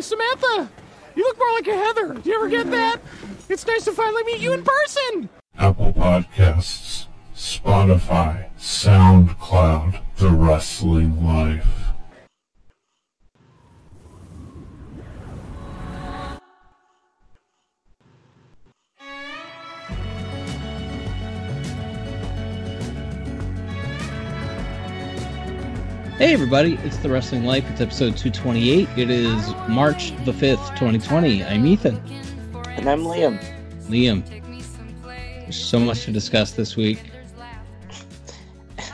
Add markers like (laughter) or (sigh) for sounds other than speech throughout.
Samantha. You look more like a Heather. Do you ever get that? It's nice to finally meet you in person. Apple Podcasts, Spotify, SoundCloud, The Wrestling Life. Hey everybody, it's The Wrestling Life. It's episode 228. It is March the 5th, 2020. I'm Ethan. And I'm Liam. Liam. There's so much to discuss this week.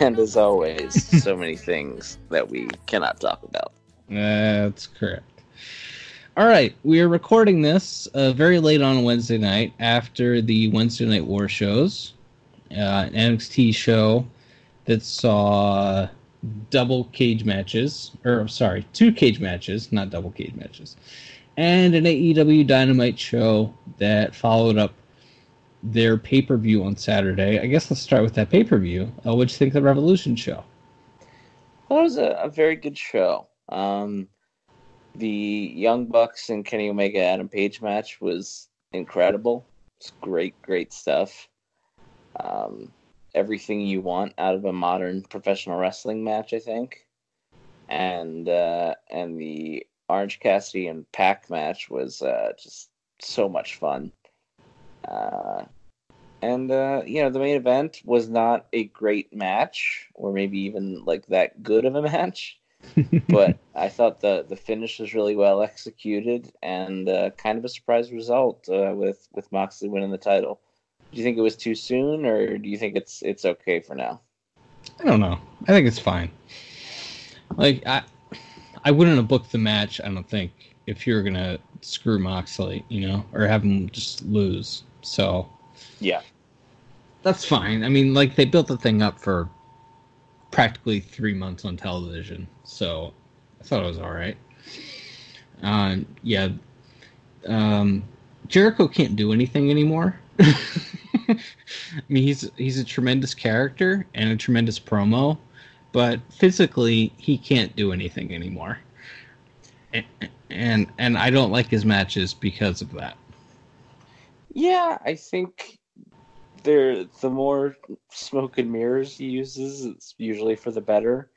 And as always, (laughs) so many things that we cannot talk about. That's correct. All right, we are recording this uh, very late on Wednesday night after the Wednesday Night War shows, uh, an NXT show that saw double cage matches, or sorry, two cage matches, not double cage matches, and an AEW Dynamite show that followed up their pay per view on Saturday. I guess let's start with that pay per view. Uh, what do you think of the Revolution show? Well, it was a, a very good show. Um, the Young Bucks and Kenny Omega Adam Page match was incredible. It's great, great stuff. Um, everything you want out of a modern professional wrestling match, I think. And uh, and the Orange Cassidy and PAC match was uh, just so much fun. Uh, and uh, you know, the main event was not a great match, or maybe even like that good of a match. (laughs) but I thought the the finish was really well executed and uh, kind of a surprise result uh, with with Moxley winning the title. Do you think it was too soon, or do you think it's it's okay for now? I don't know. I think it's fine. Like I, I wouldn't have booked the match. I don't think if you were gonna screw Moxley, you know, or have him just lose. So yeah, that's fine. I mean, like they built the thing up for practically three months on television, so I thought it was all right. Uh, yeah, um, Jericho can't do anything anymore. (laughs) I mean, he's he's a tremendous character and a tremendous promo, but physically he can't do anything anymore. And and, and I don't like his matches because of that. Yeah, I think there the more smoke and mirrors he uses, it's usually for the better.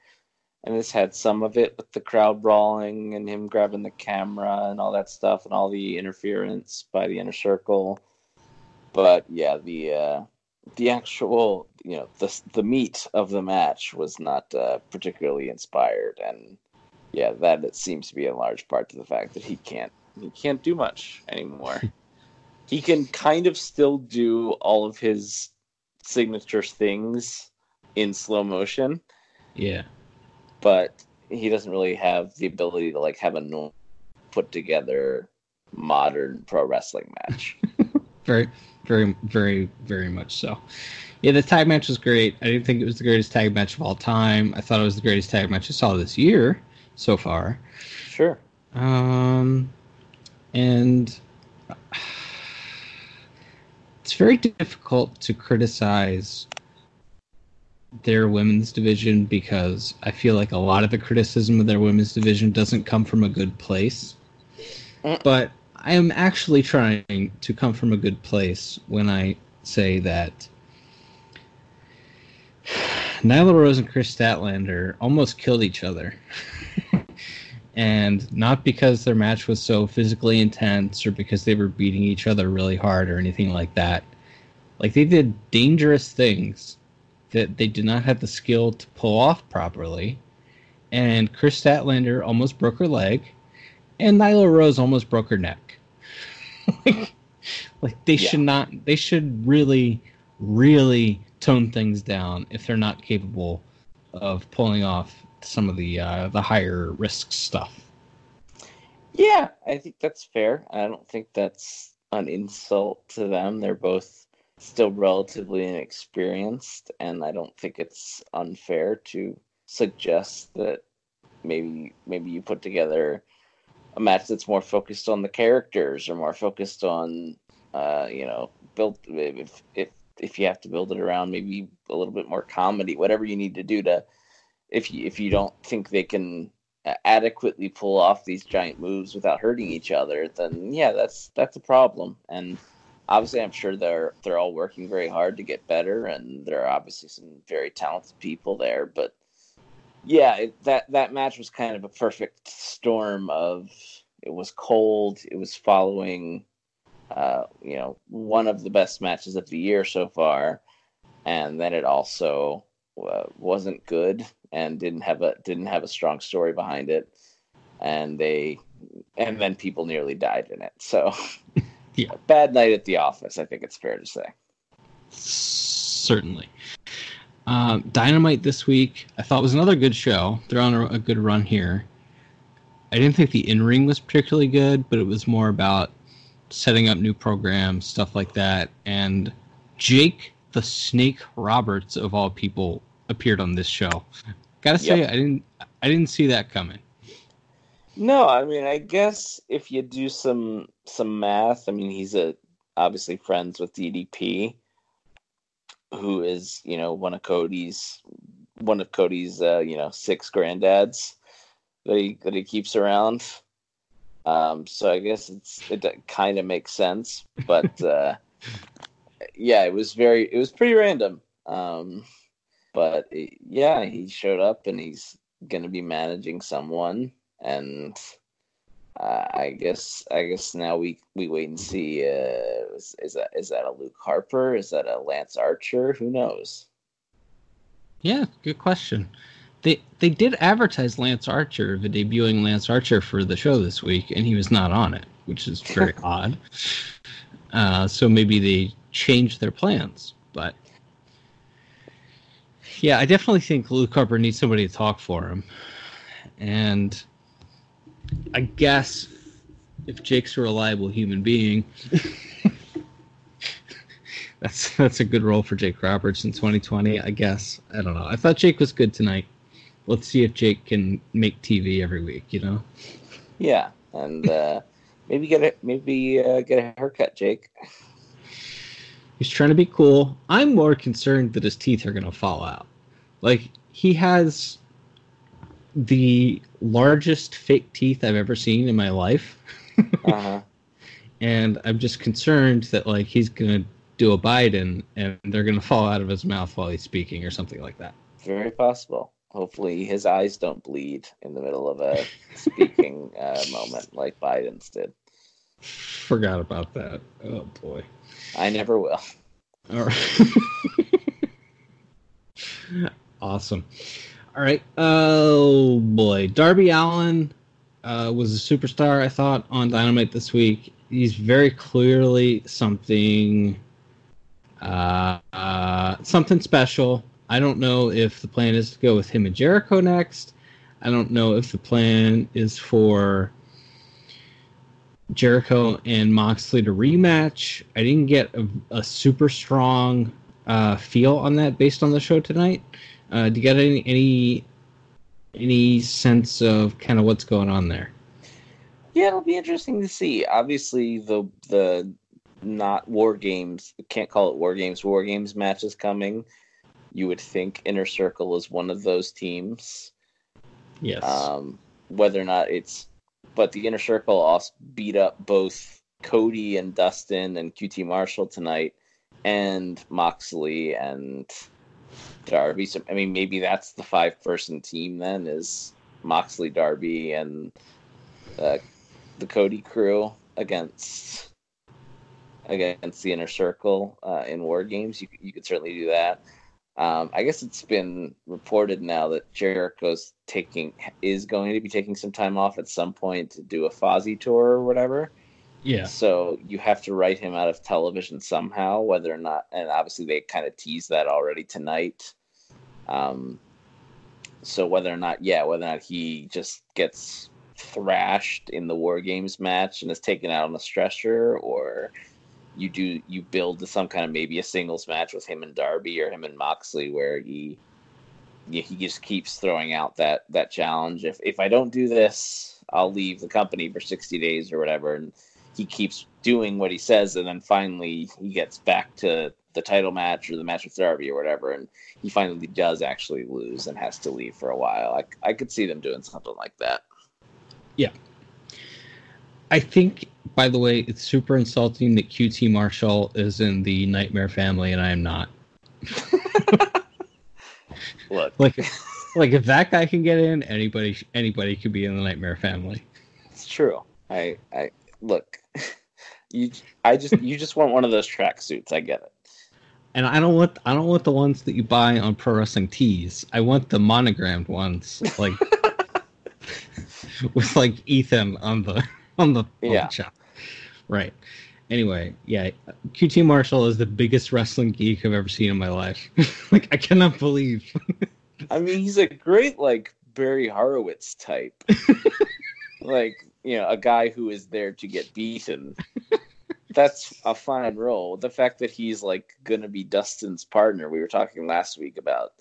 And this had some of it with the crowd brawling and him grabbing the camera and all that stuff and all the interference by the inner circle but yeah, the uh, the actual you know the the meat of the match was not uh, particularly inspired, and yeah, that it seems to be a large part to the fact that he can't he can't do much anymore. (laughs) he can kind of still do all of his signature things in slow motion. Yeah, but he doesn't really have the ability to like have a put together modern pro wrestling match. (laughs) Very very, very, very much so. Yeah, the tag match was great. I didn't think it was the greatest tag match of all time. I thought it was the greatest tag match I saw this year so far. Sure. Um, and it's very difficult to criticize their women's division because I feel like a lot of the criticism of their women's division doesn't come from a good place. Mm. But I am actually trying to come from a good place when I say that (sighs) Nyla Rose and Kris Statlander almost killed each other. (laughs) and not because their match was so physically intense or because they were beating each other really hard or anything like that. Like they did dangerous things that they did not have the skill to pull off properly. And Kris Statlander almost broke her leg, and Nyla Rose almost broke her neck. (laughs) like, like they yeah. should not. They should really, really tone things down if they're not capable of pulling off some of the uh, the higher risk stuff. Yeah, I think that's fair. I don't think that's an insult to them. They're both still relatively inexperienced, and I don't think it's unfair to suggest that maybe maybe you put together a match that's more focused on the characters or more focused on uh, you know built if if if you have to build it around maybe a little bit more comedy whatever you need to do to if you if you don't think they can adequately pull off these giant moves without hurting each other, then yeah, that's that's a problem. And obviously, I'm sure they're they're all working very hard to get better, and there are obviously some very talented people there. But yeah, it, that that match was kind of a perfect storm of it was cold, it was following, uh, you know, one of the best matches of the year so far, and then it also uh, wasn't good and didn't have a didn't have a strong story behind it, and they and then people nearly died in it. So, (laughs) yeah, bad night at the office. I think it's fair to say. Certainly. Um, Dynamite this week, I thought was another good show. They're on a, a good run here. I didn't think the in ring was particularly good, but it was more about setting up new programs, stuff like that. And Jake the Snake Roberts, of all people, appeared on this show. Gotta say, yep. I didn't, I didn't see that coming. No, I mean, I guess if you do some some math, I mean, he's a obviously friends with DDP, who is you know one of Cody's one of Cody's uh, you know six granddads that he that he keeps around. Um, so I guess it's it kind of makes sense, but (laughs) uh, yeah, it was very it was pretty random. Um, but it, yeah, he showed up and he's going to be managing someone, and uh, I guess I guess now we we wait and see. Uh, is, is, that is that a Luke Harper? Is that a Lance Archer? Who knows? Yeah, good question. They they did advertise Lance Archer, the debuting Lance Archer for the show this week, and he was not on it, which is very (laughs) odd. Uh, so maybe they changed their plans, but yeah, I definitely think Luke Harper needs somebody to talk for him. And I guess if Jake's a reliable human being, (laughs) that's that's a good role for Jake Roberts in 2020. I guess I don't know. I thought Jake was good tonight. Let's see if Jake can make TV every week. You know? Yeah, and uh, maybe get a maybe uh, get a haircut, Jake. He's trying to be cool. I'm more concerned that his teeth are going to fall out. Like, he has the largest fake teeth I've ever seen in my life. uh-huh. (laughs) And I'm just concerned that, like, he's going to do a Biden and they're going to fall out of his mouth while he's speaking or something like that. Very possible. Hopefully, his eyes don't bleed in the middle of a speaking (laughs) uh, moment like Biden's did. Forgot about that. Oh, boy. I never will. All right. (laughs) awesome. All right. Oh boy, Darby Allin uh, was a superstar. I thought on Dynamite this week. He's very clearly something, uh, uh, something special. I don't know if the plan is to go with him and Jericho next. I don't know if the plan is for Jericho and Moxley to rematch. I didn't get a, a super strong uh, feel on that based on the show tonight. Uh, do you get any any any sense of kind of what's going on there? Yeah, it'll be interesting to see. Obviously, the the not war games can't call it war games. War games matches coming. You would think Inner Circle is one of those teams. Yes. Um, whether or not it's but the inner circle also beat up both Cody and Dustin and QT Marshall tonight, and Moxley and Darby. So I mean, maybe that's the five person team then is Moxley, Darby, and uh, the Cody crew against against the inner circle uh, in war games. You you could certainly do that. Um, I guess it's been reported now that Jericho's taking is going to be taking some time off at some point to do a Fozzy tour or whatever. Yeah. So you have to write him out of television somehow, whether or not, and obviously they kind of teased that already tonight. Um, so whether or not, yeah, whether or not he just gets thrashed in the War Games match and is taken out on a stretcher, or you do you build to some kind of maybe a singles match with him and Darby or him and Moxley where he he just keeps throwing out that that challenge. If if I don't do this, I'll leave the company for sixty days or whatever. And he keeps doing what he says, and then finally he gets back to the title match or the match with Darby or whatever, and he finally does actually lose and has to leave for a while. I I could see them doing something like that. Yeah. I think, by the way, it's super insulting that QT Marshall is in the Nightmare family and I am not. (laughs) Look, Like, like if that guy can get in, anybody anybody could be in the Nightmare family. it's true. I I look. (laughs) You, I just you just want one of those tracksuits. I get it. And I don't want I don't want the ones that you buy on Pro Wrestling Tees. I want the monogrammed ones, like (laughs) with like Ethan on the on the Yeah. chop. Right. Anyway, yeah, QT Marshall is the biggest wrestling geek I've ever seen in my life. (laughs) like I cannot believe. I mean, he's a great like Barry Horowitz type. like you know, a guy who is there to get beaten. (laughs) That's a fine role. The fact that he's like gonna be Dustin's partner. We were talking last week about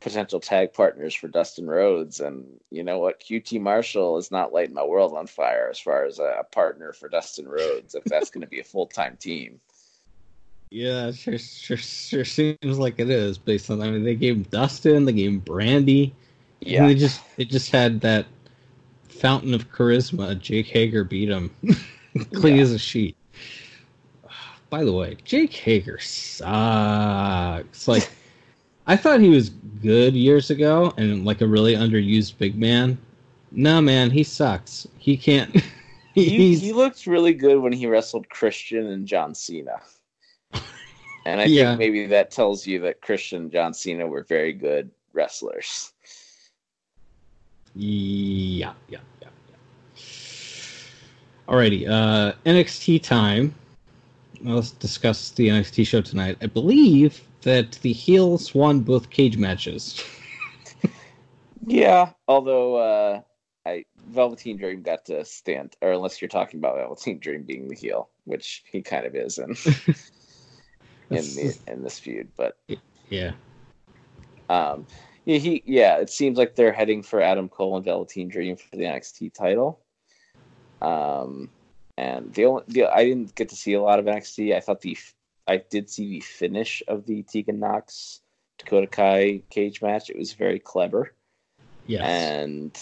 potential tag partners for Dustin Rhodes, and you know what? QT Marshall is not lighting my world on fire as far as a, partner for Dustin Rhodes. If that's gonna be a full time team. Yeah, sure, sure, sure seems like it is based on. I mean, they gave him Dustin, they gave him Brandi. And Yeah. they just they just had that fountain of charisma. Jake Hager beat him, (laughs) clean Yeah. as a sheet. By the way, Jake Hager sucks. Like, (laughs) I thought he was good years ago and like a really underused big man. No, man, he sucks. He can't. (laughs) he, he looked really good when he wrestled Christian and John Cena. And I Yeah. think maybe that tells you that Christian and John Cena were very good wrestlers. Yeah, yeah, yeah, yeah. Alrighty, uh, NXT time. Let's discuss the NXT show tonight. I believe that the heels won both cage matches. (laughs) Yeah, although uh, I Velveteen Dream got to stand, or unless you're talking about Velveteen Dream being the heel, which he kind of is in (laughs) in the, in this feud, but yeah, Um, yeah, he yeah, it seems like they're heading for Adam Cole and Velveteen Dream for the NXT title. Um, and the only the, I didn't get to see a lot of NXT. I thought the I did see the finish of the Tegan Nox Dakota Kai cage match. It was very clever, yes, and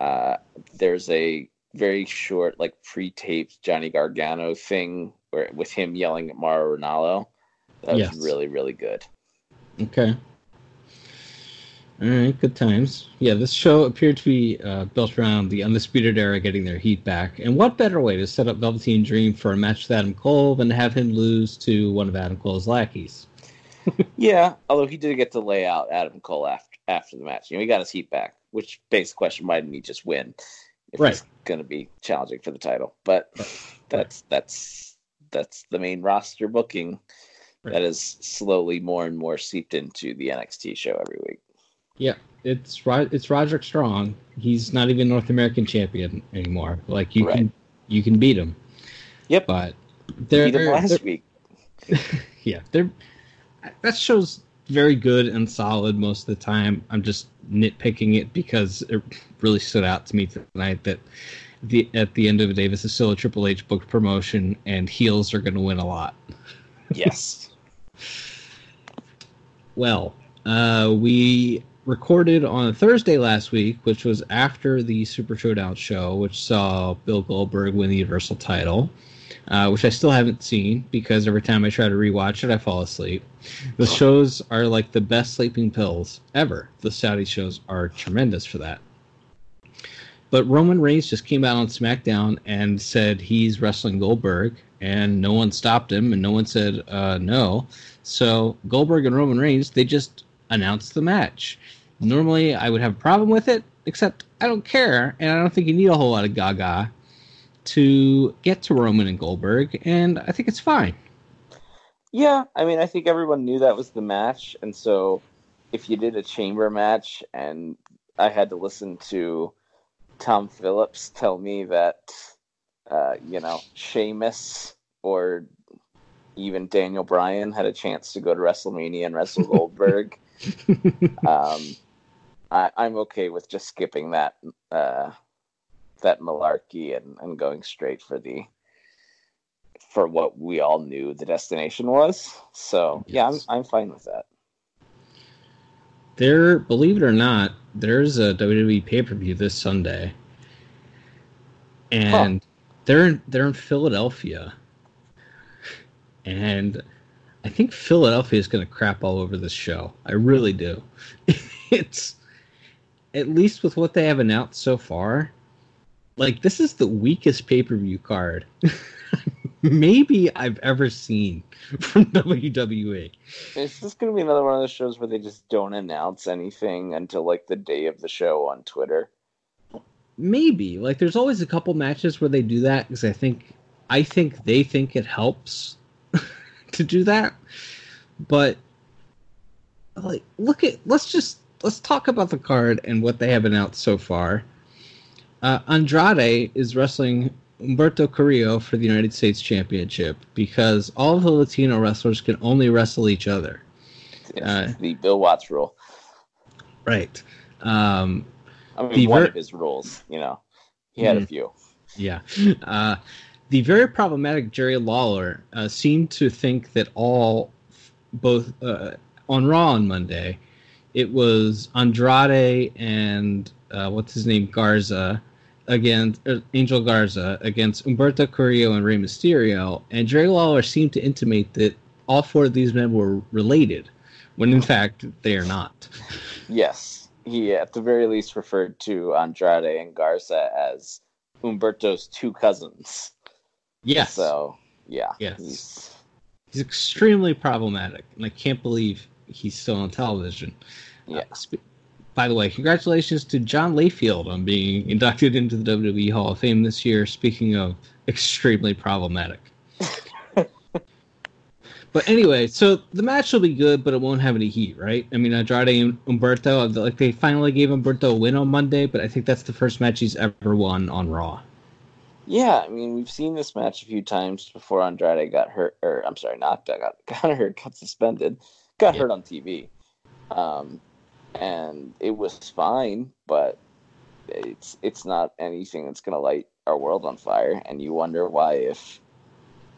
uh, there's a very short like pre-taped Johnny Gargano thing where with him yelling at Mauro Ranallo. That was Yes. really really good. okay. All right, good times. Yeah, this show appeared to be uh, built around the Undisputed Era getting their heat back. And what better way to set up Velveteen Dream for a match with Adam Cole than to have him lose to one of Adam Cole's lackeys? (laughs) Yeah, although he did get to lay out Adam Cole after after the match. You know, he got his heat back, which begs the question: Why didn't he just win? If Right. he's going to be challenging for the title, but that's that's that's the main roster booking Right. that is slowly more and more seeped into the NXT show every week. Yeah, it's it's Roderick Strong. He's not even North American champion anymore. Like you can you can beat him. Yep. But they're, beat him last they're- week. (laughs) yeah, they're that show's very good and solid most of the time. I'm just nitpicking it because it really stood out to me tonight that the at the end of the day this is still a Triple H booked promotion and heels are going to win a lot. Yes. (laughs) Well, uh, we recorded on a Thursday last week, which was after the Super Showdown show, which saw Bill Goldberg win the Universal title, uh, which I still haven't seen because every time I try to rewatch it, I fall asleep. The shows are like the best sleeping pills ever. The Saudi shows are tremendous for that. But Roman Reigns just came out on SmackDown and said he's wrestling Goldberg, and no one stopped him, and no one said uh, no. So Goldberg and Roman Reigns, they just announced the match. Normally, I would have a problem with it, except I don't care, and I don't think you need a whole lot of gaga to get to Roman and Goldberg, and I think it's fine. Yeah, I mean, I think everyone knew that was the match, and so if you did a chamber match, and I had to listen to Tom Phillips tell me that, uh, you know, Sheamus or even Daniel Bryan had a chance to go to WrestleMania and wrestle (laughs) Goldberg, (laughs) um, I, I'm okay with just skipping that uh, that malarkey and, and going straight for the for what we all knew the destination was. So yeah, I'm I'm fine with that. There, believe it or not, there's a WWE pay per view this Sunday. and they're in, they're in Philadelphia, and I think Philadelphia is going to crap all over this show. I really do. (laughs) it's at least with what they have announced so far. Like this is the weakest pay per view card (laughs) maybe I've ever seen from (laughs) WWE. Is this going to be another one of those shows where they just don't announce anything until like the day of the show on Twitter? Maybe like there's always a couple matches where they do that because I think I think they think it helps (laughs) to do that, but like look at let's just let's talk about the card and what they have announced so far. Uh, Andrade is wrestling Humberto Carrillo for the United States Championship because all of the Latino wrestlers can only wrestle each other. Uh, the Bill Watts rule. Right. Um, I mean, one ver- of his rules, you know, he had mm, a few. Yeah. Uh, the very problematic Jerry Lawler uh, seemed to think that all, both uh, on Raw on Monday, it was Andrade and uh, what's his name, Garza against uh, Angel Garza against Humberto Carrillo and Rey Mysterio, and Jerry Lawler seemed to intimate that all four of these men were related, when in fact they are not. Yes, he at the very least referred to Andrade and Garza as Humberto's two cousins. Yes. So yeah. Yes. He's, he's extremely problematic, and I can't believe he's still on television. Yeah. Sp- by the way, congratulations to John Layfield on being inducted into the WWE Hall of Fame this year. Speaking of extremely problematic. (laughs) but anyway, so the match will be good, but it won't have any heat, right? I mean, Andrade and Humberto, like they finally gave Humberto a win on Monday, but I think that's the first match he's ever won on Raw. Yeah, I mean, we've seen this match a few times before Andrade got hurt, or I'm sorry, not got (laughs) got hurt, got suspended, got yeah. hurt on TV. Um, and it was fine, but it's it's not anything that's going to light our world on fire. And you wonder why, if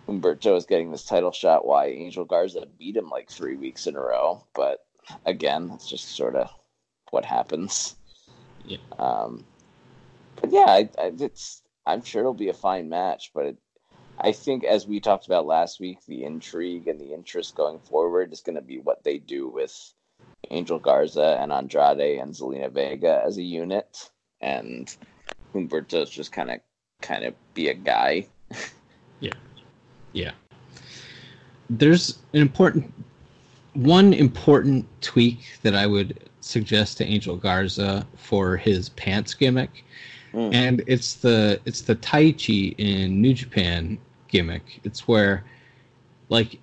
Humberto is getting this title shot, why Angel Garza beat him like three weeks in a row. But again, that's just sort of what happens. Yeah. Um, but yeah, I, I, it's I'm sure it'll be a fine match, but it, I think as we talked about last week, the intrigue and the interest going forward is going to be what they do with Angel Garza and Andrade and Zelina Vega as a unit, and Humberto's just kind of kind of be a guy. (laughs) yeah, yeah. There's an important one important tweak that I would suggest to Angel Garza for his pants gimmick, mm. and it's the it's the Taichi in New Japan gimmick. It's where, like,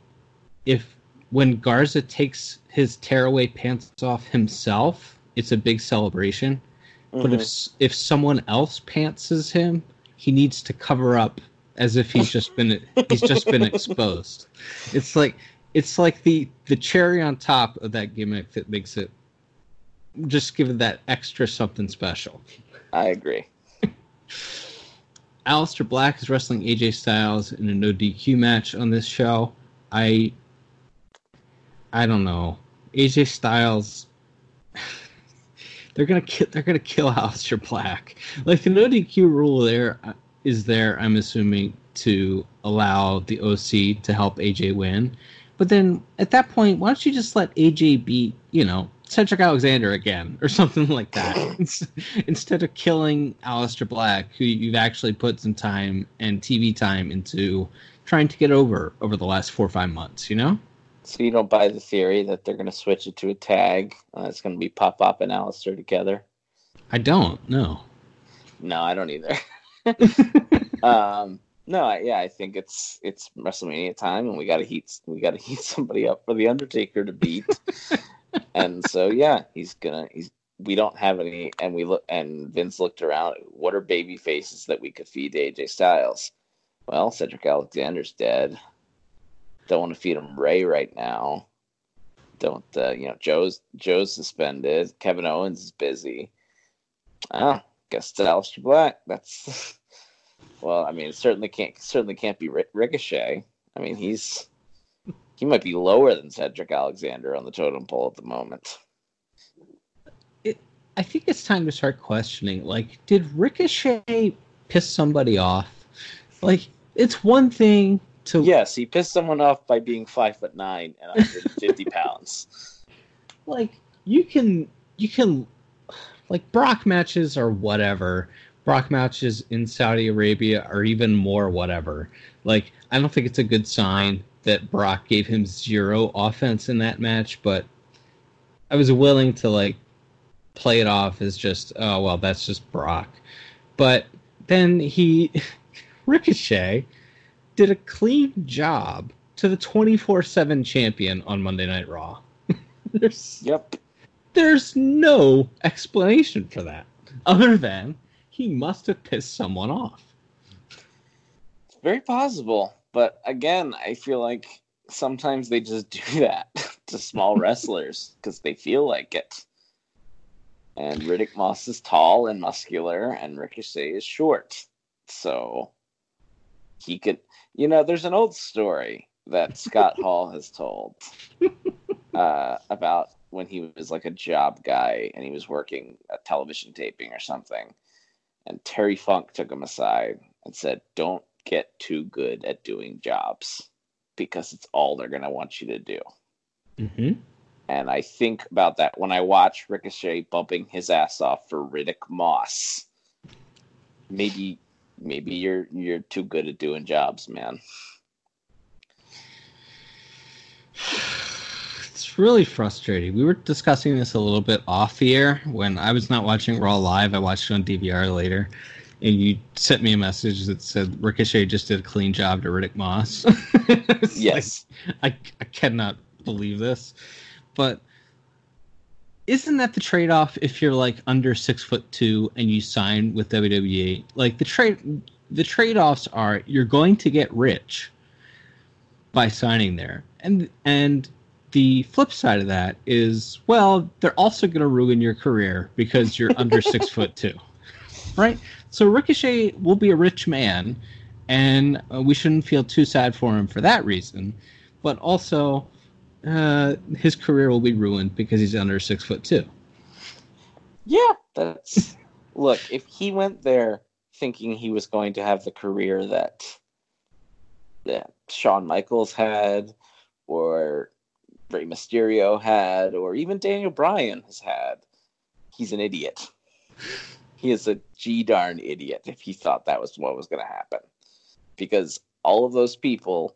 if when Garza takes his tearaway pants off himself, it's a big celebration. Mm-hmm. But if mm-hmm. if someone else pantses him, he needs to cover up as if he's just been he's just been (laughs) exposed. It's like it's like the the cherry on top of that gimmick that makes it just give it that extra something special. I agree. Aleister Black is wrestling AJ Styles in a no DQ match on this show. I I don't know. AJ Styles. they're gonna kill. They're gonna kill Aleister Black. Like the no DQ rule there uh, there. I'm assuming to allow the OC to help AJ win. But then at that point, why don't you just let AJ beat you know Cedric Alexander again or (laughs) something like that instead of killing Aleister Black, who you've actually put some time and TV time into trying to get over over the last four or five months. You know. So you don't buy the theory that they're going to switch it to a tag? Uh, it's going to be Pop Pop and Aleister together. I don't. No. No, I don't either. (laughs) um, no, I, yeah, I think it's it's WrestleMania time, and we got to heat we got to heat somebody up for the Undertaker to beat. (laughs) and so, yeah, he's gonna he's. We don't have any, and we look, and Vince looked around. What are baby faces that we could feed AJ Styles? Well, Cedric Alexander's dead. Don't want to feed him Rey right now. Don't uh, you know Joe's Joe's suspended. Kevin Owens is busy. Ah, guess it's Aleister Black. That's (laughs) well, I mean, certainly can't certainly can't be Ricochet. I mean, he's he might be lower than Cedric Alexander on the totem pole at the moment. It, I think it's time to start questioning. Like, did Ricochet piss somebody off. Like it's one thing Yes, he pissed someone off by being five foot nine and 150 (laughs) pounds. like you can you can like Brock matches or whatever. Brock matches in Saudi Arabia or even more whatever. Like I don't think it's a good sign that Brock gave him zero offense in that match, but I was willing to like play it off as just oh well that's just Brock. But then he (laughs) Ricochet did a clean job to the 24/7 champion on Monday Night Raw. (laughs) there's Yep. there's no explanation for that other than he must have pissed someone off. It's very possible. But again, I feel like sometimes they just do (laughs) that to small (laughs) wrestlers because they feel like it. And Riddick Moss is tall and muscular, and Ricochet is short. So he could, you know, there's an old story that Scott (laughs) Hall has told uh, about when he was like a job guy and he was working a television taping or something. And Terry Funk took him aside and said, Don't get too good at doing jobs because it's all they're going to want you to do. Mm-hmm. And I think about that when I watch Ricochet bumping his ass off for Riddick Moss. Maybe maybe you're you're too good at doing jobs, man. (sighs) It's really frustrating. We were discussing this a little bit off the air when I was not watching Raw live. I watched it on DVR later, and you sent me a message that said Ricochet just did a clean job to Riddick Moss. (laughs) It's like, Yes. I, I cannot believe this. But isn't that the trade off if you're like under six foot two and you sign with WWE? Like the trade the trade offs are you're going to get rich by signing there. And and the flip side of that is well, they're also gonna ruin your career because you're under six (laughs) foot two. Right? So Ricochet will be a rich man and uh, we shouldn't feel too sad for him for that reason. But also, uh, his career will be ruined because he's under six foot two. Yeah, that's (laughs) look, if he went there thinking he was going to have the career that that Shawn Michaels had or Rey Mysterio had or even Daniel Bryan has had, he's an idiot. (laughs) He is a g darn idiot if he thought that was what was going to happen. Because all of those people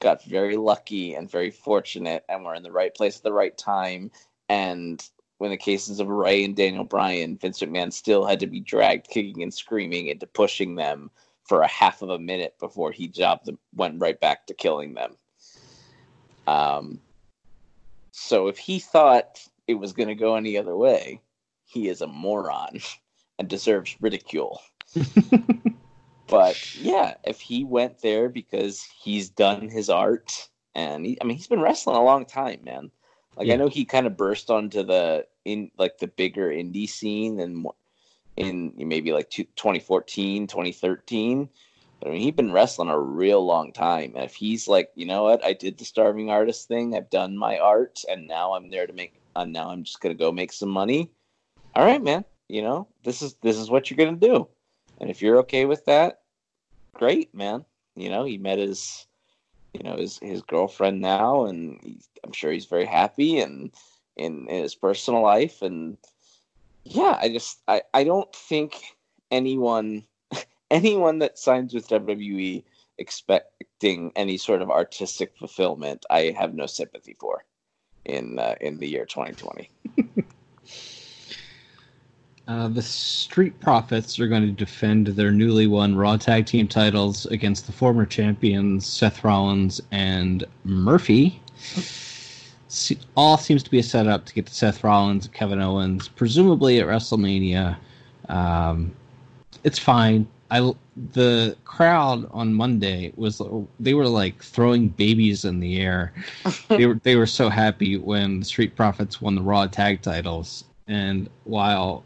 got very lucky and very fortunate and were in the right place at the right time and when the cases of Rey and Daniel Bryan, Vince McMahon still had to be dragged kicking and screaming into pushing them for a half of a minute before he jobbed them, went right back to killing them. Um, so if he thought it was going to go any other way, he is a moron (laughs) and deserves ridicule. (laughs) but yeah, if he went there because he's done his art and he, I mean he's been wrestling a long time, man. Like Yeah. I know he kind of burst onto the in like the bigger indie scene and in maybe like two, 2014, 2013. But I mean, he's been wrestling a real long time. And if he's like, you know what, I did the starving artist thing, I've done my art, and now I'm there to make. And now I'm just gonna go make some money. All right, man. You know this is this is what you're gonna do. And if you're okay with that, great, man. You know, he met his, you know, his his girlfriend now, and he's, I'm sure he's very happy and in, in his personal life. And yeah, I just I I don't think anyone (laughs) anyone that signs with WWE expecting any sort of artistic fulfillment, I have no sympathy for in uh, in the year 2020. (laughs) Uh, the Street Profits are going to defend their newly won Raw Tag Team titles against the former champions Seth Rollins and Murphy. All seems to be a setup to get to Seth Rollins and Kevin Owens, presumably at WrestleMania. Um, it's fine. I the crowd on Monday was they were like throwing babies in the air. (laughs) they were they were so happy when the Street Profits won the Raw Tag titles. And while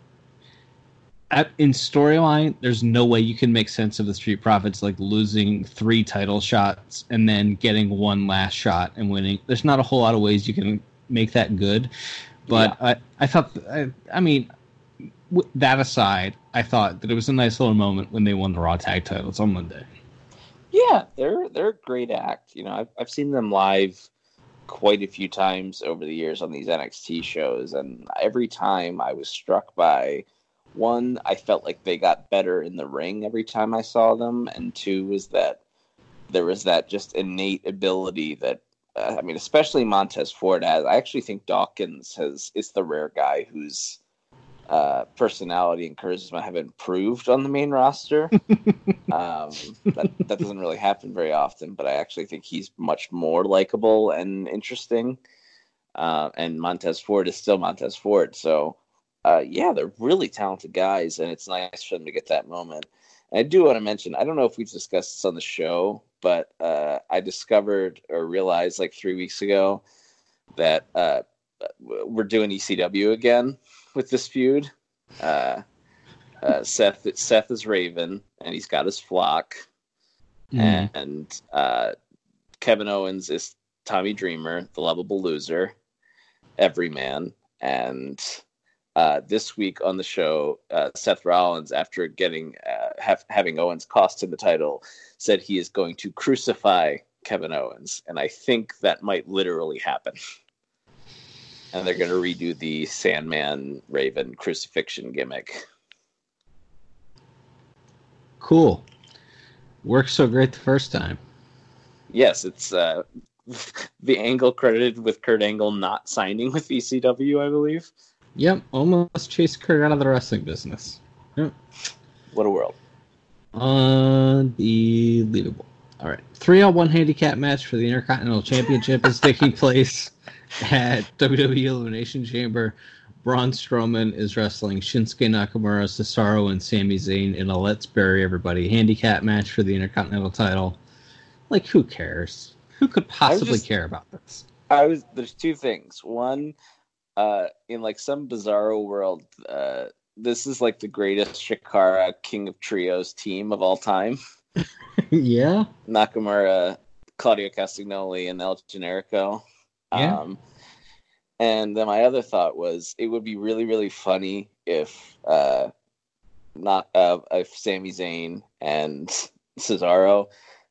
at, in storyline, there's no way you can make sense of the Street Profits like losing three title shots and then getting one last shot and winning. There's not a whole lot of ways you can make that good. But I, I thought, I, I mean, w- that aside, I thought that it was a nice little moment when they won the Raw tag titles on Monday. Yeah, they're they're a great act. You know, I've I've seen them live quite a few times over the years on these NXT shows, and every time I was struck by one, I felt like they got better in the ring every time I saw them, and two was that there was that just innate ability that uh, I mean, especially Montez Ford has. I actually think Dawkins has is the rare guy whose uh, personality and charisma have improved on the main roster. (laughs) um, that, that doesn't really happen very often, but I actually think he's much more likable and interesting. Uh, and Montez Ford is still Montez Ford, so uh, yeah, they're really talented guys, and it's nice for them to get that moment. And I do want to mention, I don't know if we've discussed this on the show, but uh, I discovered or realized like three weeks ago that uh, we're doing ECW again with this feud. Uh, uh, Seth Seth is Raven, and he's got his flock, Mm. and uh, Kevin Owens is Tommy Dreamer, the lovable loser, every man, and uh, this week on the show, uh, Seth Rollins, after getting uh, have, having Owens cost him the title, said he is going to crucify Kevin Owens, and I think that might literally happen. And they're going to redo the Sandman Raven crucifixion gimmick. Cool. Worked so great the first time. Yes, it's uh, (laughs) the angle credited with Kurt Angle not signing with ECW, I believe. Yep, almost chased Kurt out of the wrestling business. Yep. What a world! Unbelievable. All right. Three on one handicap match for the Intercontinental Championship is taking place (laughs) at WWE Elimination Chamber. Braun Strowman is wrestling Shinsuke Nakamura, Cesaro, and Sami Zayn in a Let's Bury Everybody handicap match for the Intercontinental title. Like, who cares? Who could possibly just- care about this? I was there's two things. One, uh, in like some bizarro world, uh, this is like the greatest Chikara King of Trios team of all time. (laughs) yeah. Nakamura, Claudio Castagnoli, and El Generico. Yeah. Um, and then my other thought was it would be really, really funny if uh, not uh, if Sami Zayn and Cesaro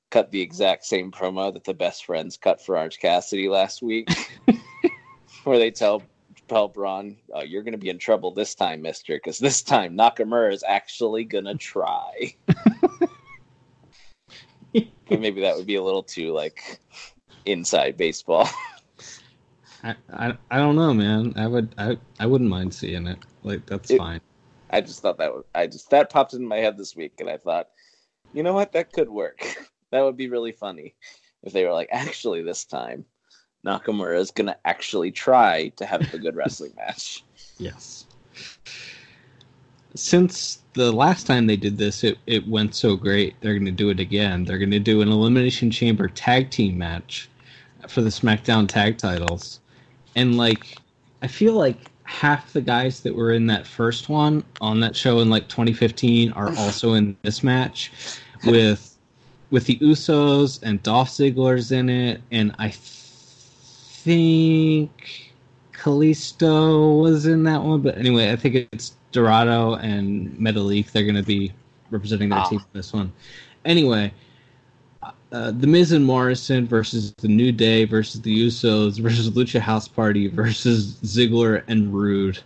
cut the exact same promo that the best friends cut for Orange Cassidy last week, (laughs) where they tell tell Braun, uh, "You're going to be in trouble this time, Mister, because this time Nakamura is actually going to try." (laughs) Maybe that would be a little too like inside baseball. (laughs) I, I, I don't know, man. I would I, I wouldn't mind seeing it. Like that's It- fine. I just thought that would, I just that popped in my head this week, and I thought, you know what, that could work. (laughs) that would be really funny if they were like, actually, this time Nakamura is gonna actually try to have a good (laughs) wrestling match. Yes. Since the last time they did this, it, it went so great. They're going to do it again. They're going to do an Elimination Chamber tag team match for the SmackDown tag titles. And, like, I feel like half the guys that were in that first one on that show in, like, 2015 are (sighs) also in this match with with the Usos and Dolph Ziggler's in it. And I think Kalisto was in that one, but anyway, I think it's Dorado and Metalik. They're going to be representing their Ah. team in this one. Anyway, uh, the Miz and Morrison versus the New Day versus the Usos versus Lucha House Party versus Ziggler and Roode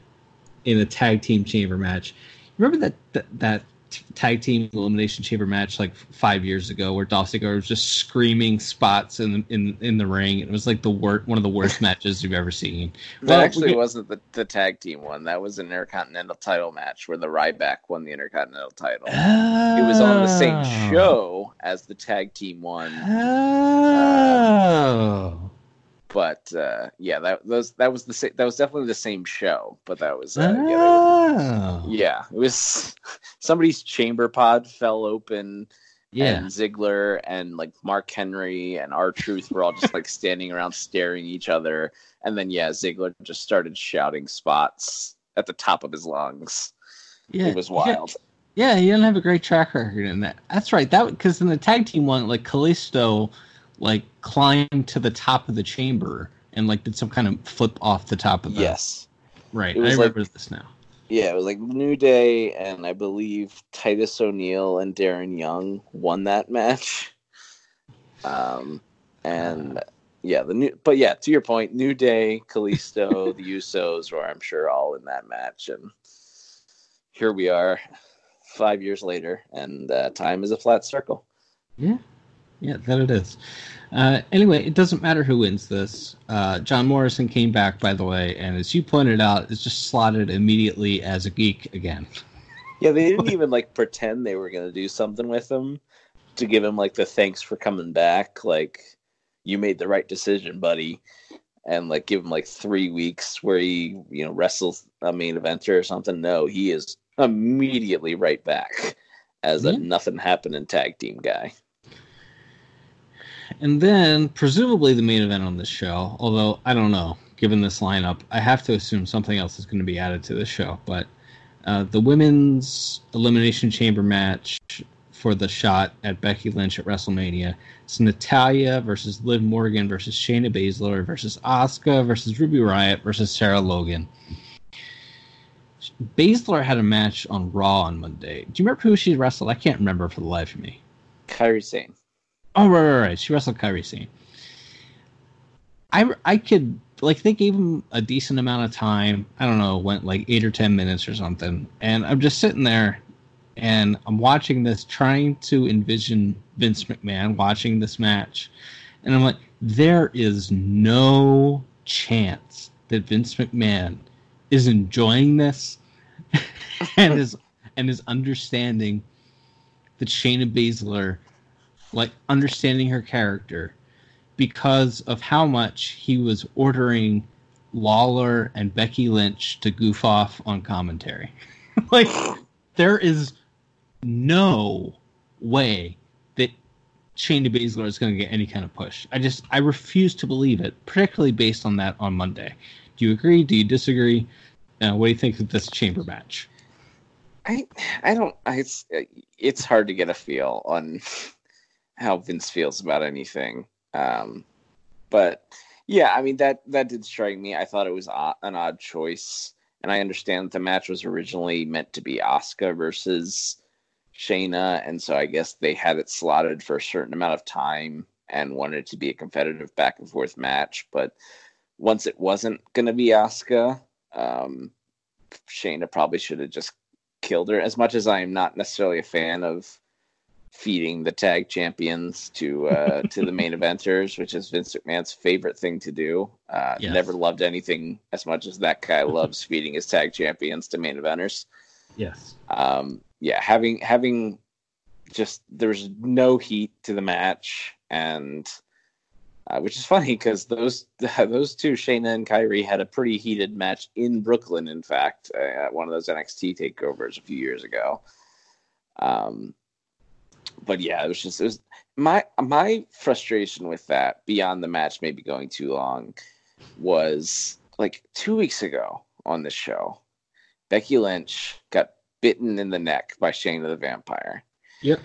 in a tag team chamber match. Remember that that, that t- tag team elimination chamber match like five years ago where Dolph Ziggler was just screaming spots in the, in in the ring. It was like the wor- one of the worst (laughs) matches you've ever seen. That Well, we actually get- wasn't the, the tag team one. That was an Intercontinental title match where the Ryback won the Intercontinental title. It was on the same Oh. show as the tag team one. Oh. But uh, yeah, that those that was the sa- that was definitely the same show. But that was uh, yeah, they were- Oh. yeah, it was (laughs) somebody's chamber pod fell open, Yeah. and Ziggler and like Mark Henry and R-Truth were all just like (laughs) standing around staring at each other, and then yeah, Ziggler just started shouting spots at the top of his lungs. Yeah. It was wild. Yeah, he didn't have a great track record in that. That's right. That because in the tag team one, like Kalisto, like climbed to the top of the chamber and like did some kind of flip off the top of the. Yes, right. I remember like- this now. Yeah, it was like New Day, and I believe Titus O'Neil and Darren Young won that match. Um, and yeah, the new, but yeah, to your point, New Day, Kalisto, (laughs) the Usos were, I'm sure, all in that match, and here we are, five years later, and uh, time is a flat circle. Yeah, yeah, that it is. Uh, anyway, it doesn't matter who wins this. Uh, John Morrison came back, by the way, and as you pointed out, is just slotted immediately as a geek again. Yeah, they didn't even like pretend they were going to do something with him to give him like the thanks for coming back. Like, you made the right decision, buddy. And like give him like three weeks where he, you know, wrestles a main eventer or something. No, he is immediately right back as a Yeah. nothing happening tag team guy. And then, presumably, the main event on this show, although I don't know, given this lineup, I have to assume something else is going to be added to the show. But uh, the women's Elimination Chamber match for the shot at Becky Lynch at WrestleMania. It's Natalya versus Liv Morgan versus Shayna Baszler versus Asuka versus Ruby Riot versus Sarah Logan. Baszler had a match on Raw on Monday. Do you remember who she wrestled? I can't remember for the life of me. Kairi Sane. Oh right, right, right. She wrestled Kairi Sane. I I could like they gave him a decent amount of time. I don't know, went like eight or ten minutes or something. And I'm just sitting there, and I'm watching this, trying to envision Vince McMahon watching this match, and I'm like, there is no chance that Vince McMahon is enjoying this, (laughs) and is and is understanding that Shayna Baszler like understanding her character because of how much he was ordering Lawler and Becky Lynch to goof off on commentary. (laughs) like there is no way that Shayna Baszler is going to get any kind of push. I just I refuse to believe it, particularly based on that on Monday. Do you agree? Do you disagree? Uh, what do you think of this chamber match? I I don't. I, it's it's hard to get a feel on how Vince feels about anything. Um, but yeah, I mean that that did strike me. I thought it was o- an odd choice, and I understand that the match was originally meant to be Asuka versus Shayna, and so I guess they had it slotted for a certain amount of time and wanted it to be a competitive back and forth match. But once it wasn't going to be Asuka, um, Shayna probably should have just killed her. As much as I am not necessarily a fan of feeding the tag champions to uh, to the main (laughs) eventers, which is Vince McMahon's favorite thing to do. Uh, Yes. Never loved anything as much as that guy loves (laughs) feeding his tag champions to main eventers. Yes. Um, yeah, having having just there's no heat to the match, and uh, which is funny because those (laughs) those two Shayna and Kairi had a pretty heated match in Brooklyn. In fact, uh, at one of those NXT takeovers a few years ago. Um, but yeah, it was just it was my my frustration with that beyond the match maybe going too long was like two weeks ago on this show, Becky Lynch got bitten in the neck by Shayna the Vampire, Yep.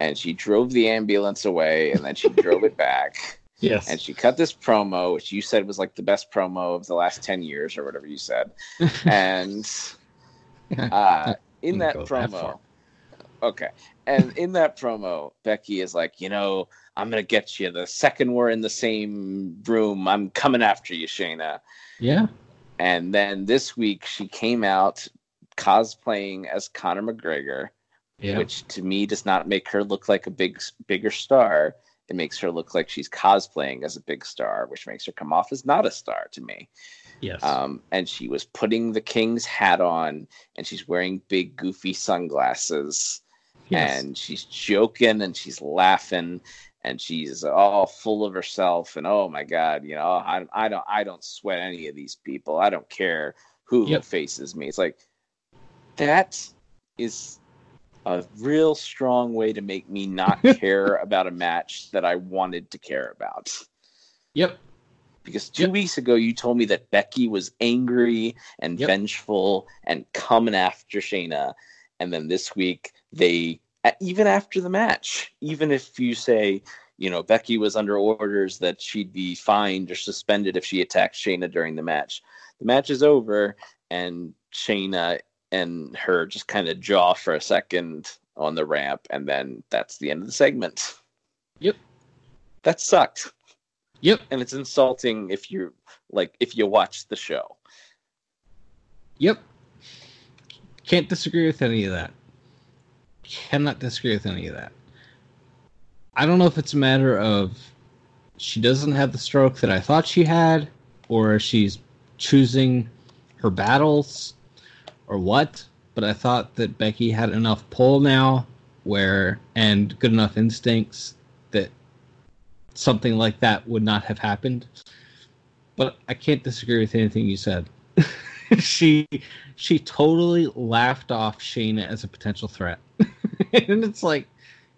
and she drove the ambulance away, and then she drove it back, (laughs) Yes. and she cut this promo, which you said was like the best promo of the last ten years or whatever you said, (laughs) and uh, in that that promo, far. Okay, and in that promo, Becky is like, you know, I'm gonna get you. The second we're in the same room, I'm coming after you, Shayna. yeah. And then this week, she came out cosplaying as Conor McGregor, Yeah. which to me does not make her look like a big, bigger star. It makes her look like she's cosplaying as a big star, which makes her come off as not a star to me. yes. Um, and she was putting the king's hat on, and she's wearing big, goofy sunglasses, yes. and she's joking and she's laughing, and she's all full of herself. And oh my god, you know, I, I don't, I don't sweat any of these people. I don't care who Yep. faces me. It's like that is a real strong way to make me not (laughs) care about a match that I wanted to care about yep. because two Yep. weeks ago you told me that Becky was angry and Yep. vengeful and coming after Shayna, and then this week they even after the match, even if you say you know Becky was under orders that she'd be fined or suspended if she attacked Shayna during the match, the match is over and Shayna and her just kind of jaw for a second on the ramp, and then that's the end of the segment. Yep. That sucked. Yep. And it's insulting if you like if you watch the show. Yep. Can't disagree with any of that. Cannot disagree with any of that. I don't know if it's a matter of she doesn't have the stroke that I thought she had, or she's choosing her battles, or what. But I thought that Becky had enough pull now, where and good enough instincts that something like that would not have happened. But I can't disagree with anything you said. (laughs) she she totally laughed off Shayna as a potential threat, (laughs) and it's like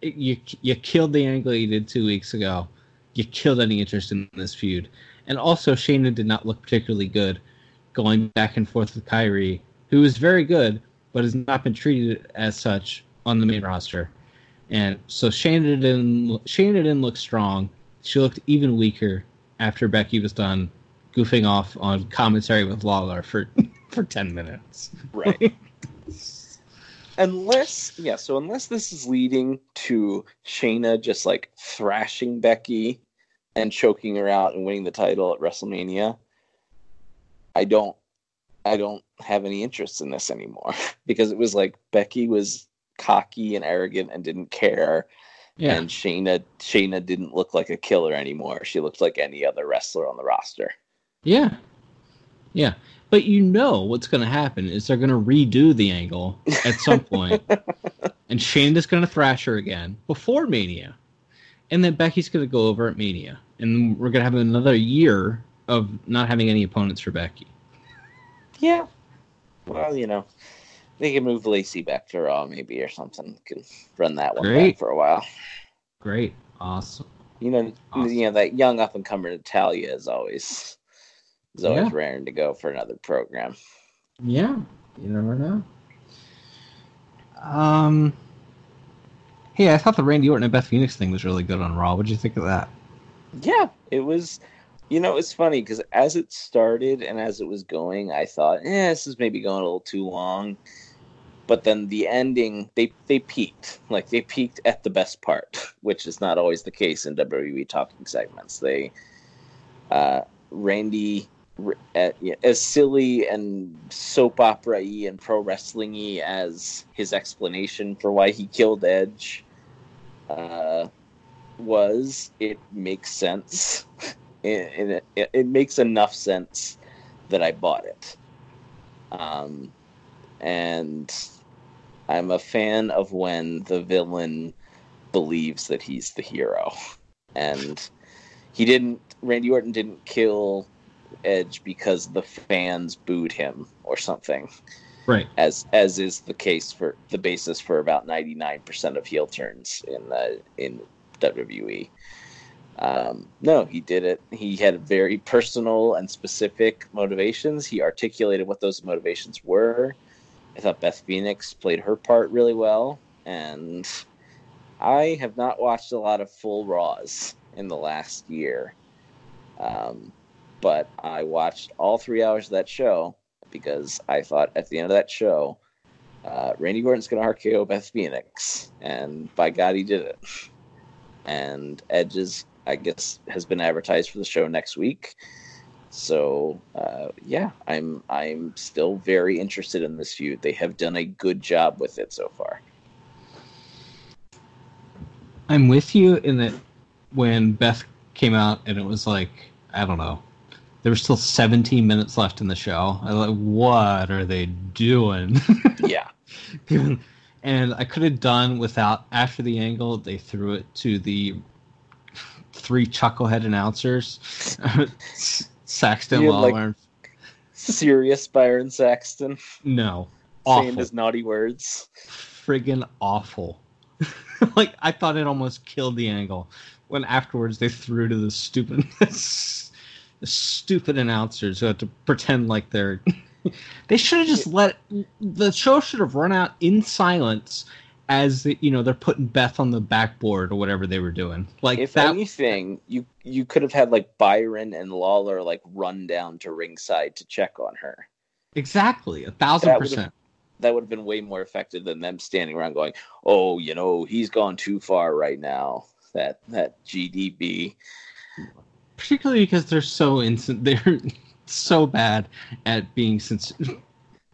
it, you you killed the angle you did two weeks ago. You killed any interest in this feud, and also Shayna did not look particularly good going back and forth with Kairi, who is very good, but has not been treated as such on the main roster. And so Shayna didn't Shayna didn't look strong. She looked even weaker after Becky was done goofing off on commentary with Lawler for (laughs) for ten minutes. Right. Unless yeah, so unless this is leading to Shayna just like thrashing Becky and choking her out and winning the title at WrestleMania, I don't I don't have any interest in this anymore (laughs) because it was like Becky was cocky and arrogant and didn't care. Yeah. And Shayna Shayna didn't look like a killer anymore. She looked like any other wrestler on the roster. Yeah. Yeah. But you know what's going to happen is they're going to redo the angle at some (laughs) point, and Shayna's going to thrash her again before Mania, and then Becky's going to go over at Mania, and we're going to have another year of not having any opponents for Becky. Yeah. Well, you know, they can move Lacey back to Raw maybe or something. Can run that one Great. back for a while. Great, awesome. You know, Awesome. you know that young up and comer Natalya is always is always Yeah. raring to go for another program. Yeah, you never know. Um, hey, I thought the Randy Orton and Beth Phoenix thing was really good on Raw. What'd you think of that? Yeah, it was. You know, it's funny because as it started and as it was going, I thought, "eh, this is maybe going a little too long." But then the ending, they they peaked. Like they peaked at the best part, (laughs) which is not always the case in WWE talking segments. They, uh, Randy, uh, as silly and soap opera y and pro wrestling y as his explanation for why he killed Edge, uh, was, it makes sense. (laughs) it, it, it makes enough sense that I bought it. Um, and I'm a fan of when the villain believes that he's the hero. And he didn't, Randy Orton didn't kill Edge because the fans booed him or something, Right. as as is the case for the basis for about 99% of heel turns in the in WWE. Um, no, he did it. He had very personal and specific motivations. He articulated what those motivations were. I thought Beth Phoenix played her part really well, and I have not watched a lot of full Raws in the last year. Um, but I watched all three hours of that show because I thought at the end of that show, uh, Randy Orton's going to RKO Beth Phoenix, and by God, he did it. And Edge's, I guess, has been advertised for the show next week. So uh, yeah, I'm I'm still very interested in this feud. They have done a good job with it so far. I'm with you in that when Beth came out and it was like, I don't know, there was still 17 minutes left in the show. I was like, what are they doing? (laughs) Yeah, and I could have done without, after the angle, they threw it to the three chucklehead announcers. (laughs) Saxton, You had, like- serious Byron Saxton no. Awful. saying his naughty words. friggin' awful. (laughs) like I thought it almost killed the angle when afterwards they threw to the stupid, the stupid announcers who have to pretend like they're. (laughs) they should have just let the show should have run out in silence as you know they're putting Beth on the backboard or whatever they were doing. Like If that. anything, you you could have had like Byron and Lawler like run down to ringside to check on her. exactly a thousand That would've- percent. that would have been way more effective than them standing around going, "Oh, you know, he's gone too far right now." That that GDB. Particularly because they're so instant (laughs) they're so bad at being since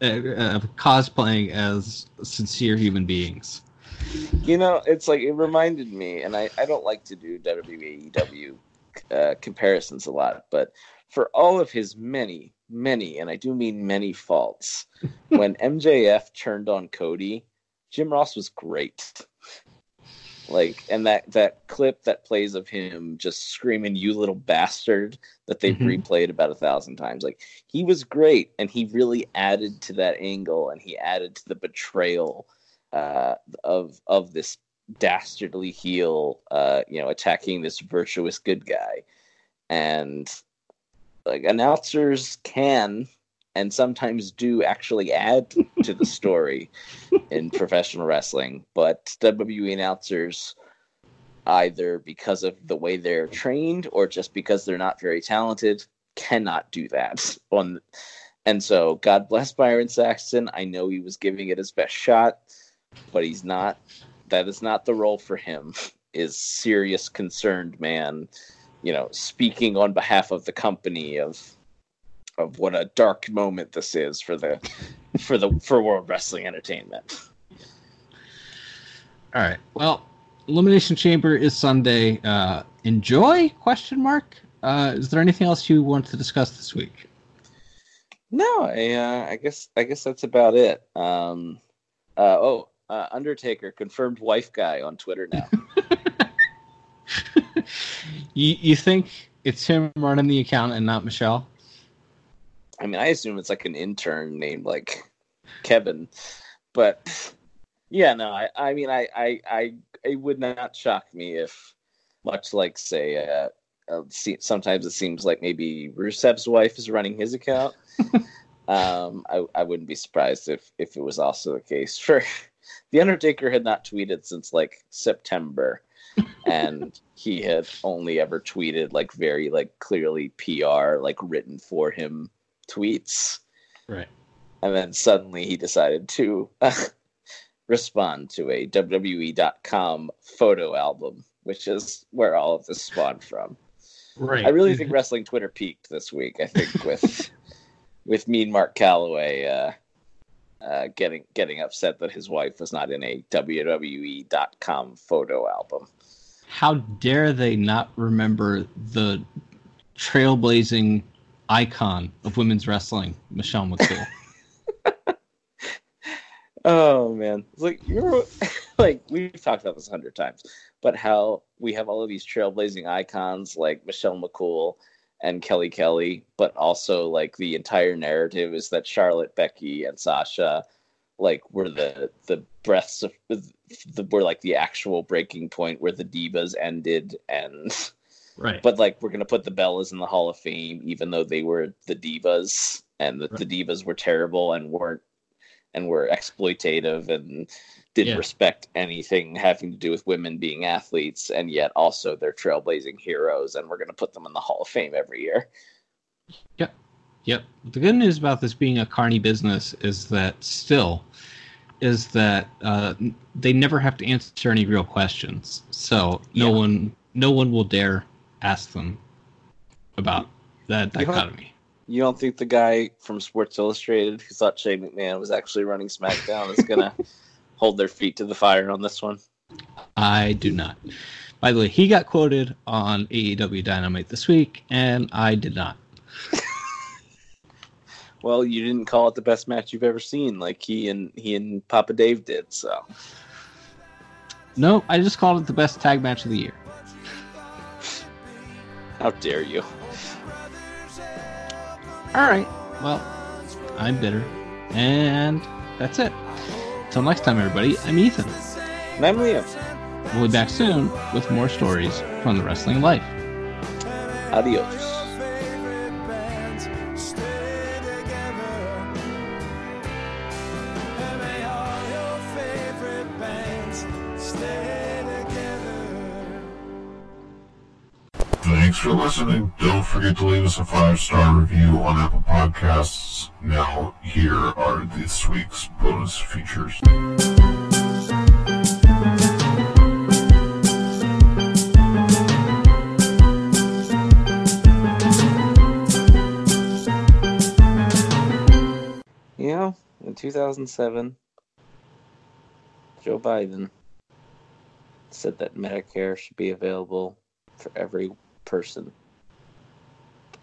uh, uh, cosplaying as sincere human beings You know, it's like it reminded me, and I I don't like to do WWE AEW uh, comparisons a lot, but for all of his many many, and I do mean many faults, (laughs) when MJF turned on Cody, Jim Ross was great. Like, and that that clip that plays of him just screaming "You little bastard" that they've Mhm. replayed about a thousand times. Like, he was great, and he really added to that angle, and he added to the betrayal uh, of of this dastardly heel, uh, you know, attacking this virtuous good guy, and like announcers can and sometimes do actually add to the story (laughs) in professional wrestling, but WWE announcers either because of the way they're trained or just because they're not very talented cannot do that (laughs) on and so God bless Byron Saxton. I know he was giving it his best shot, but he's not that is not the role for him. Is serious concerned man, you know, speaking on behalf of the company of of what a dark moment this is for the for the for World Wrestling Entertainment. all right well elimination chamber is sunday uh enjoy question mark uh is there anything else you want to discuss this week No, I, uh, I guess I guess that's about it. Um, uh, oh, uh, Undertaker confirmed wife guy on Twitter now. (laughs) you you think it's him running the account and not michelle I mean, I assume it's like an intern named like Kevin, but yeah, no, I, I mean, I, I, I, it would not shock me if, much like say, uh, uh, see, sometimes it seems like maybe Rusev's wife is running his account. (laughs) um, I, I wouldn't be surprised if if it was also the case for the Undertaker had not tweeted since like September. and he had only ever tweeted like very like clearly PR like written for him tweets right and then suddenly he decided to (laughs) respond to a WWE.com photo album, which is where all of this spawned from. right I really think wrestling Twitter peaked this week. I think with (laughs) with Mean Mark Calaway uh, uh, getting getting upset that his wife was not in a WWE.com photo album. how dare they not remember the trailblazing icon of women's wrestling, Michelle McCool? (laughs) Oh man, it's like you're (laughs) like we've talked about this a hundred times, but how we have all of these trailblazing icons like Michelle McCool and Kelly Kelly, but also like the entire narrative is that Charlotte, Becky, and Sasha like were the the breaths of the were like the actual breaking point where the divas ended and (laughs) right. but like we're gonna put the Bellas in the Hall of Fame, even though they were the divas, and that the divas were terrible and weren't and were exploitative and didn't Yeah. respect anything having to do with women being athletes, and yet also they're trailblazing heroes, and we're gonna put them in the Hall of Fame every year. Yep. The good news about this being a carny business is that still is that uh, they never have to answer any real questions. So no Yeah. one no one will dare ask them about that You know- dichotomy. You don't think the guy from Sports Illustrated who thought Shane McMahon was actually running SmackDown is gonna (laughs) hold their feet to the fire on this one? I do not. By the way, he got quoted on AEW Dynamite this week, and I did not. (laughs) Well, you didn't call it the best match you've ever seen, like he and he and Papa Dave did. So No, I just called it the best tag match of the year. How dare you? All right. Well, I'm bitter, and that's it. Until next time, everybody. I'm Ethan. And I'm Liam. We'll be back soon with more stories from the wrestling life. Adios. Listening. Don't forget to leave us a five star review on Apple Podcasts. Now, here are this week's bonus features. You know, in 2007, Joe Biden said that Medicare should be available for every person.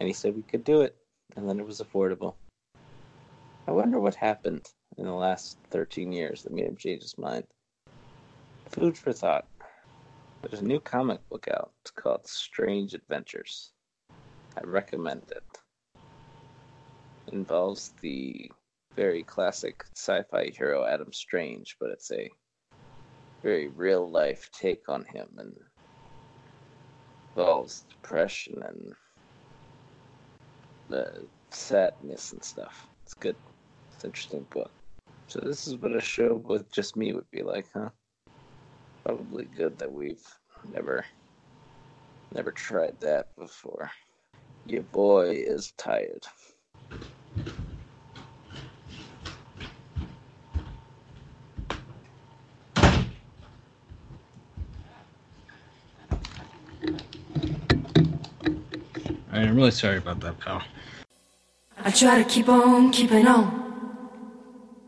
And he said we could do it, and then it was affordable. I wonder what happened in the last 13 years that made him change his mind. Food for thought. There's a new comic book out. It's called Strange Adventures. I recommend it. It involves the very classic sci-fi hero Adam Strange, but it's a very real life take on him and involves depression and the sadness and stuff. It's good. It's interesting book. So this is what a show with just me would be like, huh? Probably good that we've never never tried that before. Your boy is tired. I'm really sorry about that, pal. I try to keep on keeping on.